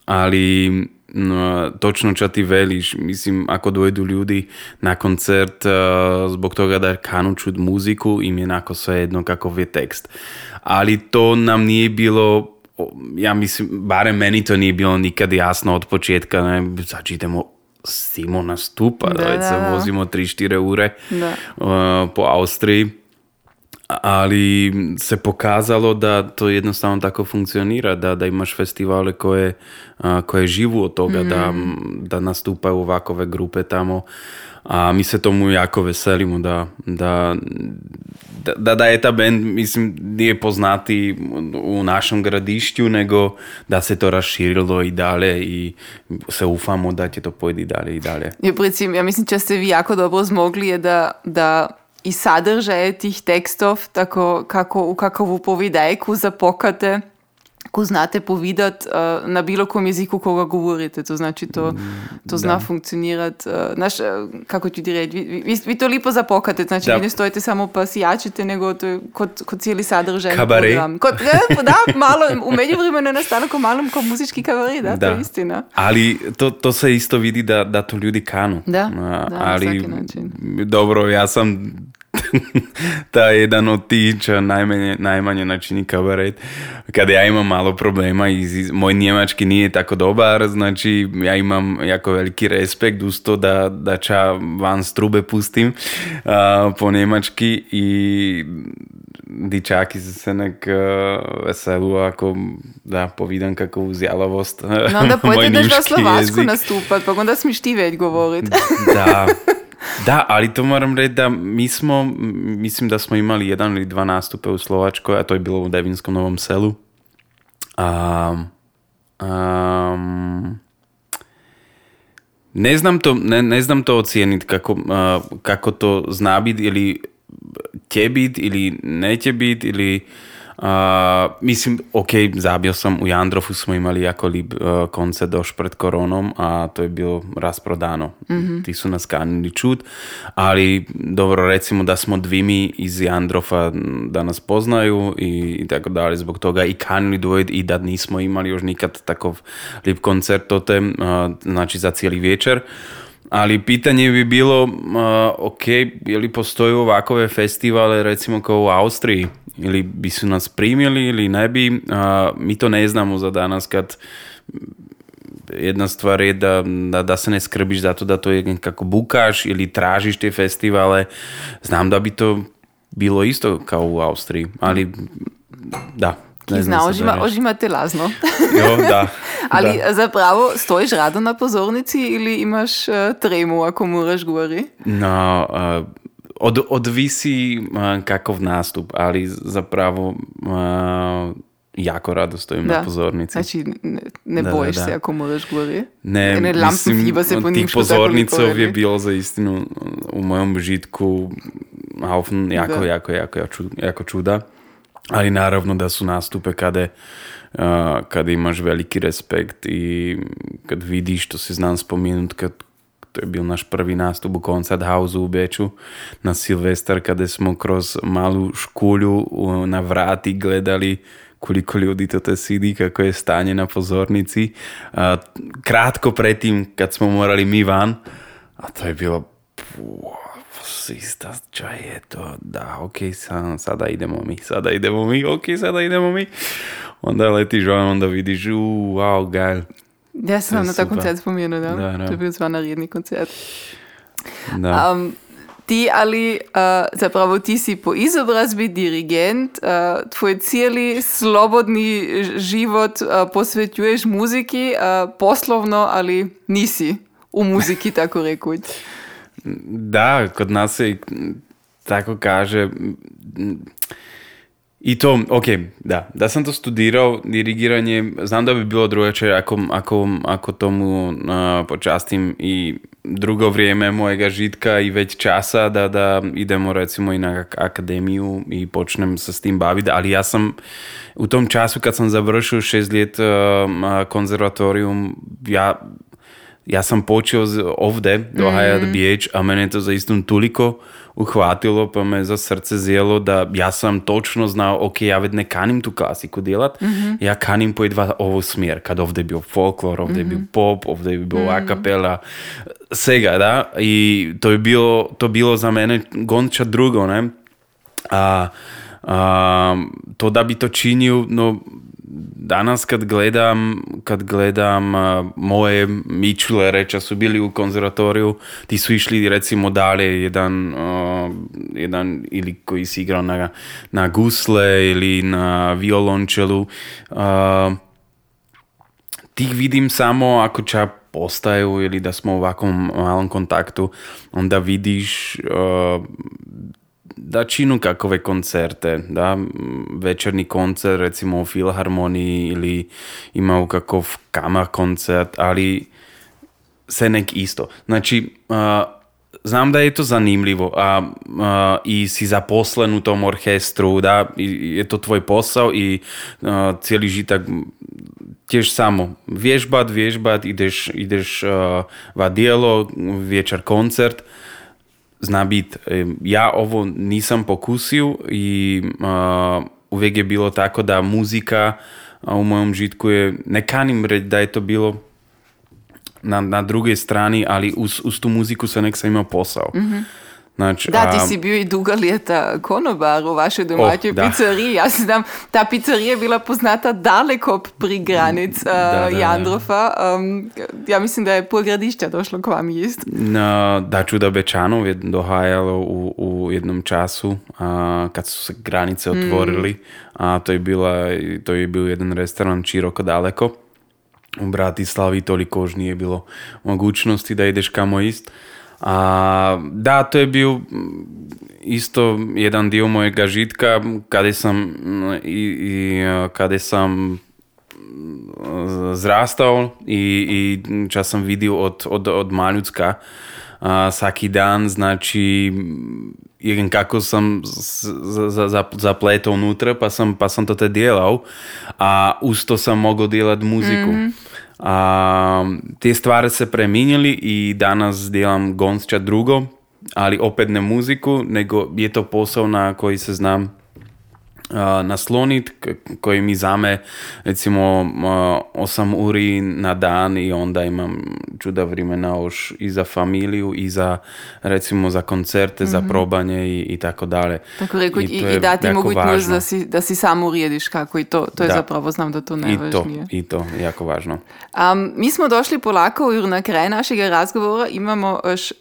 Speaker 3: ali točno čo ti veliš. Mislim, ako dojdu ljudi na koncert uh, zbog toga da kanu čud muziku, im je nako jedno kakav je tekst. Ali to nam nije bilo ja mislim, barem meni to nije bilo nikad jasno od početka, ne, sad idemo Simo nastupa, da, da, se vozimo 3-4 ure uh, po Austriji ali se pokazalo da to jednostavno tako funkcionira, da, da imaš festivale koje, koje živu od toga da, mm. da nastupaju ovakove grupe tamo. A mi se tomu jako veselimo da, da, da, da je ta band, mislim, nije poznati u našem gradišću, nego da se to raširilo i dalje i se ufamo da će to pojedi dalje i dalje.
Speaker 2: Ja, recimo, ja mislim, če ste vi jako dobro zmogli je da, da i sadržaje tih tekstov, tako kako u kakvu povidajku zapokate, ko znate povidat uh, na bilo kom jeziku koga govorite. To znači to, to zna da. funkcionirat. Uh, znaš, kako ću ti reći, vi, vi, vi, to lipo zapokate, znači da. vi ne stojite samo pa sijačite, nego to je kod, kod cijeli sadržaj program. Kod, da, malo, u međuvremenu je nastalo ko malo ko muzički kabaret, da, da, to je istina.
Speaker 3: Ali to, to se isto vidi da, da to ljudi kanu.
Speaker 2: Da, da ali,
Speaker 3: dobro, ja sam ta jedan od tih najmanje, najmanje načini kabaret. Kada ja imam malo problema i moj njemački nije tako dobar, znači ja imam jako veliki respekt uz to da, da ča van strube pustim uh, po njemački i dičáky se nek uh, veselu, ako da povídam kakvu zjalavost.
Speaker 2: No onda pojďte na Slovácku nastúpať, pak onda smíš ty veď govoriť.
Speaker 3: Da, Da, ali to moram reći da mi smo, mislim da smo imali jedan ili dva nastupe u Slovačkoj, a to je bilo u Devinskom Novom selu. Um, um, ne znam to, ne, ne znam to ocijeniti kako, uh, kako to zna biti ili će biti ili neće biti ili Uh, mislim, ok, zabil sam, u Jandrofu smo imali jako lip uh, koncert doš pred koronom, a to je bilo rasprodano. Mm-hmm. Ti su nas kanili čut, ali dobro, recimo da smo dvimi iz Jandrofa da nas poznaju i, i tako dalje, zbog toga i kanili dvojiti i da nismo imali još nikad takov lip koncert tote, uh, znači za cijeli večer. Ali pitanje bi bilo, uh, ok, je li postoje ovakove festivale recimo kao u Austriji ili bi su nas primili ili ne uh, mi to ne za danas kad jedna stvar je da, da, da se ne skrbiš za to da to je kako bukaš ili tražiš te festivale. Znam da bi to bilo isto kao u Austriji, ali da,
Speaker 2: Ki zna ožima, ožimati lazno.
Speaker 3: Jo, da.
Speaker 2: Ali
Speaker 3: da.
Speaker 2: zapravo stojiš rado na pozornici ili imaš uh, tremu ako moraš govori?
Speaker 3: No, uh, od, odvisi uh, kakov nastup, ali zapravo uh, jako rado stojim
Speaker 2: Da.
Speaker 3: na pozornici.
Speaker 2: Znači ne, ne
Speaker 3: Da,
Speaker 2: bojiš
Speaker 3: da,
Speaker 2: se
Speaker 3: da.
Speaker 2: ako moraš govori?
Speaker 3: Ne,
Speaker 2: Ne,
Speaker 3: mislim,
Speaker 2: lampenfieber se po
Speaker 3: tih pozornicov je bilo za istinu u mojom žitku Haufen jako,
Speaker 2: Da.
Speaker 3: jako, jako, jako, jako čuda. Ali naravno da su nastupe kada, uh, kada imaš veliki respekt i kad vidiš, to se znam spomenut, kad to je bil naš prvi nastup u Concert House u Beču na Silvestar kada smo kroz malu škulju na vrati gledali koliko ljudi to te sidi, je stanje na pozornici. A, kratko pretim kad smo morali mi van, a to je bilo puh, sista, čo je to, da, ok, sa, sada idemo mi, sada idemo mi, ok, sada idemo mi. Onda letiš van, onda vidiš, u, wow, geil.
Speaker 2: Ja sam
Speaker 3: To je
Speaker 2: na ta koncert spomenul, da?
Speaker 3: Da, da.
Speaker 2: To je bil zvanredni koncert.
Speaker 3: Da.
Speaker 2: Um, ti ali uh, zapravo ti si po izobrazbi dirigent, uh, tvoj cijeli slobodni ž- život uh, posvećuješ muziki, uh, poslovno, ali nisi u muziki, tako rekuć.
Speaker 3: Kod nas se tako kaže m, i to, ok, da, da sam to studirao, dirigiranje, znam da bi bilo drugačije ako, ako, ako tomu uh, počastim i drugo vrijeme mojega žitka i već časa da, da idemo recimo i na ak- akademiju i počnem se s tim baviti, ali ja sam u tom času kad sam završio šest let uh, konzervatorijum, ja ja sam počeo ovde dohajat mm. biječ, a mene to zaistinu toliko uhvatilo, pa me za srce zjelo da ja sam točno znao, ok, ja već ne kanim tu klasiku djelat, ja kanim pojedva ovo smjer, kad ovdje je bio folklor, ovdje je bio pop, ovdje je bio a kapela, svega, da, i to je bilo, to bilo za mene gonča drugo, ne, a, a, to da bi to činio, no danas kad gledam, kad gledam a, moje mičulere čo su bili u konzervatoriju, ti su išli recimo dalje, jedan, a, jedan ili koji si igrao na, na gusle ili na violončelu, a, tih vidim samo ako ča postaju ili da smo u ovakvom malom kontaktu, onda vidiš uh, da činu kakove koncerte, da večerni koncert recimo u Filharmoniji ili imaju kakov kamar koncert, ali se nek isto. Znači, uh, znam da je to zanimljivo a, a, i si zaposlen u tom orkestru, da, i je to tvoj posao i a, cijeli žitak tješ samo vježbat, vježbat, ideš, ideš a, va dijelo, večer koncert, zna bit. Ja ovo nisam pokusio i a, uvijek je bilo tako da muzika u mojom žitku je, ne kanim reći da je to bilo na, na drugoj strani, ali uz, uz tu muziku sam nek sam imao posao. Znači,
Speaker 2: Da, ti si bio i duga leta konobar u vašoj domaćoj
Speaker 3: Oh, da.
Speaker 2: pizzeriji. Ja se znam, ta pizzerija je bila poznata daleko pri granic uh,
Speaker 3: da, da.
Speaker 2: Jandrofa. Um, ja mislim da je pol gradišća došlo k vam jest.
Speaker 3: na, da čuda Bečanov je dohajalo u, u jednom času a, kad su se granice otvorili a to je, bila, to je bio jedan restoran široko daleko u Bratislavi toliko už nije bilo mogućnosti da ideš kamo ist a, da to je bio isto jedan dio mojega žitka kada sam i, i kada sam zrastao i, i čas sam vidio od, od, od maljucka a, svaki dan, znači jeden kako sam za, za, za, zapletao unutra pa sam, pa sam to te djelao, a uz to sam mogao djelat muziku. A, te stvari se preminjali i danas djelam gonsča drugo, ali opet ne muziku, nego je to posao na koji se znam naslonit koji mi zame recimo 8 uri na dan i onda imam čuda vremena još i za familiju i za recimo za koncerte, za mhm. probanje i, i tako dalje.
Speaker 2: Tako rekao, i, i, dati mogućnost da si, da si sam urijediš kako i to, to je zapravo znam da to najvažnije.
Speaker 3: I to, i to, jako važno.
Speaker 2: Um, mi smo došli polako na kraj našeg razgovora, imamo još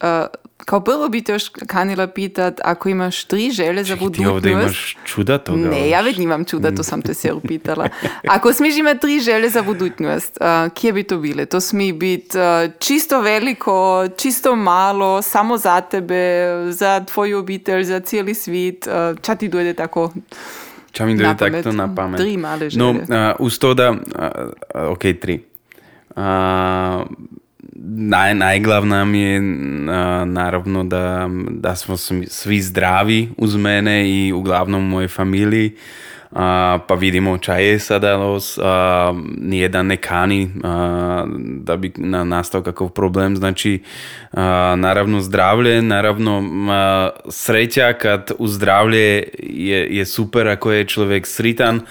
Speaker 2: kao prvo bi te još kanila pitat, ako imaš tri želje za budućnost... Ti
Speaker 3: ovdje imaš čuda toga?
Speaker 2: Не, ја веднивам чуда, то сам те се упитала. Ако смеш има три желе за будуќност, кие би то биле? То сми бит чисто велико, чисто мало, само за тебе, за твој обител, за цели свит. Ча
Speaker 3: ти дојде тако? Ча ми дојде
Speaker 2: такто на памет?
Speaker 3: Три мале желе. Но, уз тоа да... Океј, три naj, najglavna mi je naravno da, da smo svi zdravi uz mene i uglavnom u mojoj familiji. pa vidimo ča je sada los, nijedan ne kani da bi nastao kakav problem. Znači, naravno zdravlje, naravno sreća kad u zdravlje je, je super ako je čovjek sritan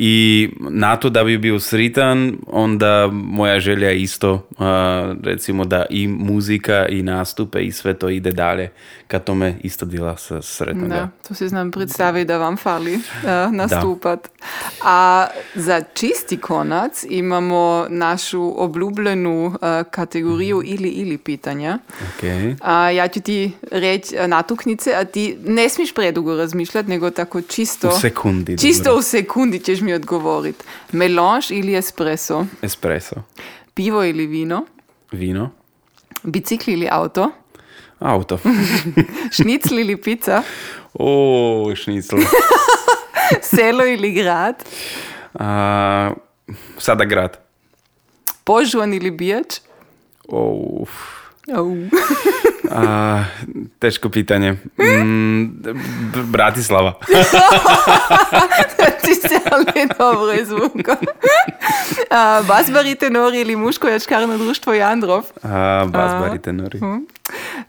Speaker 3: i na to da bi bio sritan, onda moja želja je isto, recimo da i muzika i nastupe i sve to ide dalje, kad to me isto dila sretno.
Speaker 2: Da, to si znam predstaviti da vam fali nastupat. A za čisti konac imamo našu oblubljenu kategoriju mhm. ili ili pitanja.
Speaker 3: Okay.
Speaker 2: A ja ću ti reći natuknice, a ti ne smiješ predugo razmišljati, nego tako čisto...
Speaker 3: U sekundi.
Speaker 2: Čisto u sekundi ćeš mi mi odgovoriti. Melož ali espresso?
Speaker 3: Espresso.
Speaker 2: Pivo ali vino?
Speaker 3: Vino.
Speaker 2: Bicikl ali avto?
Speaker 3: Avto.
Speaker 2: šnicl ali pica?
Speaker 3: O, šnicl.
Speaker 2: Selo ali grad?
Speaker 3: Uh, sada grad.
Speaker 2: Požvan ali bijač?
Speaker 3: Oh. Oh. A, teško pitanje. Mm, Bratislava.
Speaker 2: Ti se ali dobro izvuko. Bas baritenori ili muško jačkarno društvo Jandrov?
Speaker 3: A, bas baritenori. Uh,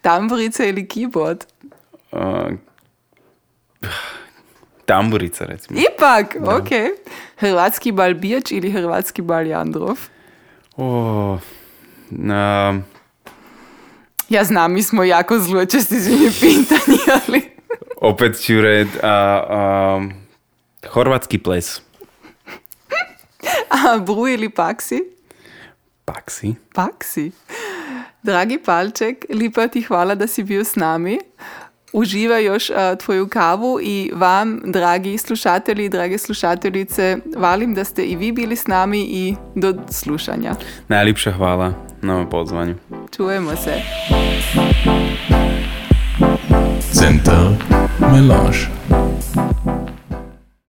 Speaker 2: tamburica ili keyboard?
Speaker 3: A, tamburica recimo.
Speaker 2: Ipak, da. ok. Hrvatski bal Bijač ili hrvatski bal Jandrov?
Speaker 3: O, na...
Speaker 2: Ja znam, mi smo jako zločesti s pitanje, ali...
Speaker 3: Opet ću red, a, a, horvatski ples.
Speaker 2: A bru ili paksi?
Speaker 3: Paksi.
Speaker 2: Paksi. Dragi Palček, lipa ti hvala da si bio s nami. Uživaj još uh, tvoju kavu i vam, dragi slušatelji i drage slušateljice, valim da ste i vi bili s nami i do slušanja.
Speaker 3: Najljepša hvala na pozvanju.
Speaker 2: Čujemo se.
Speaker 1: Centar Melange.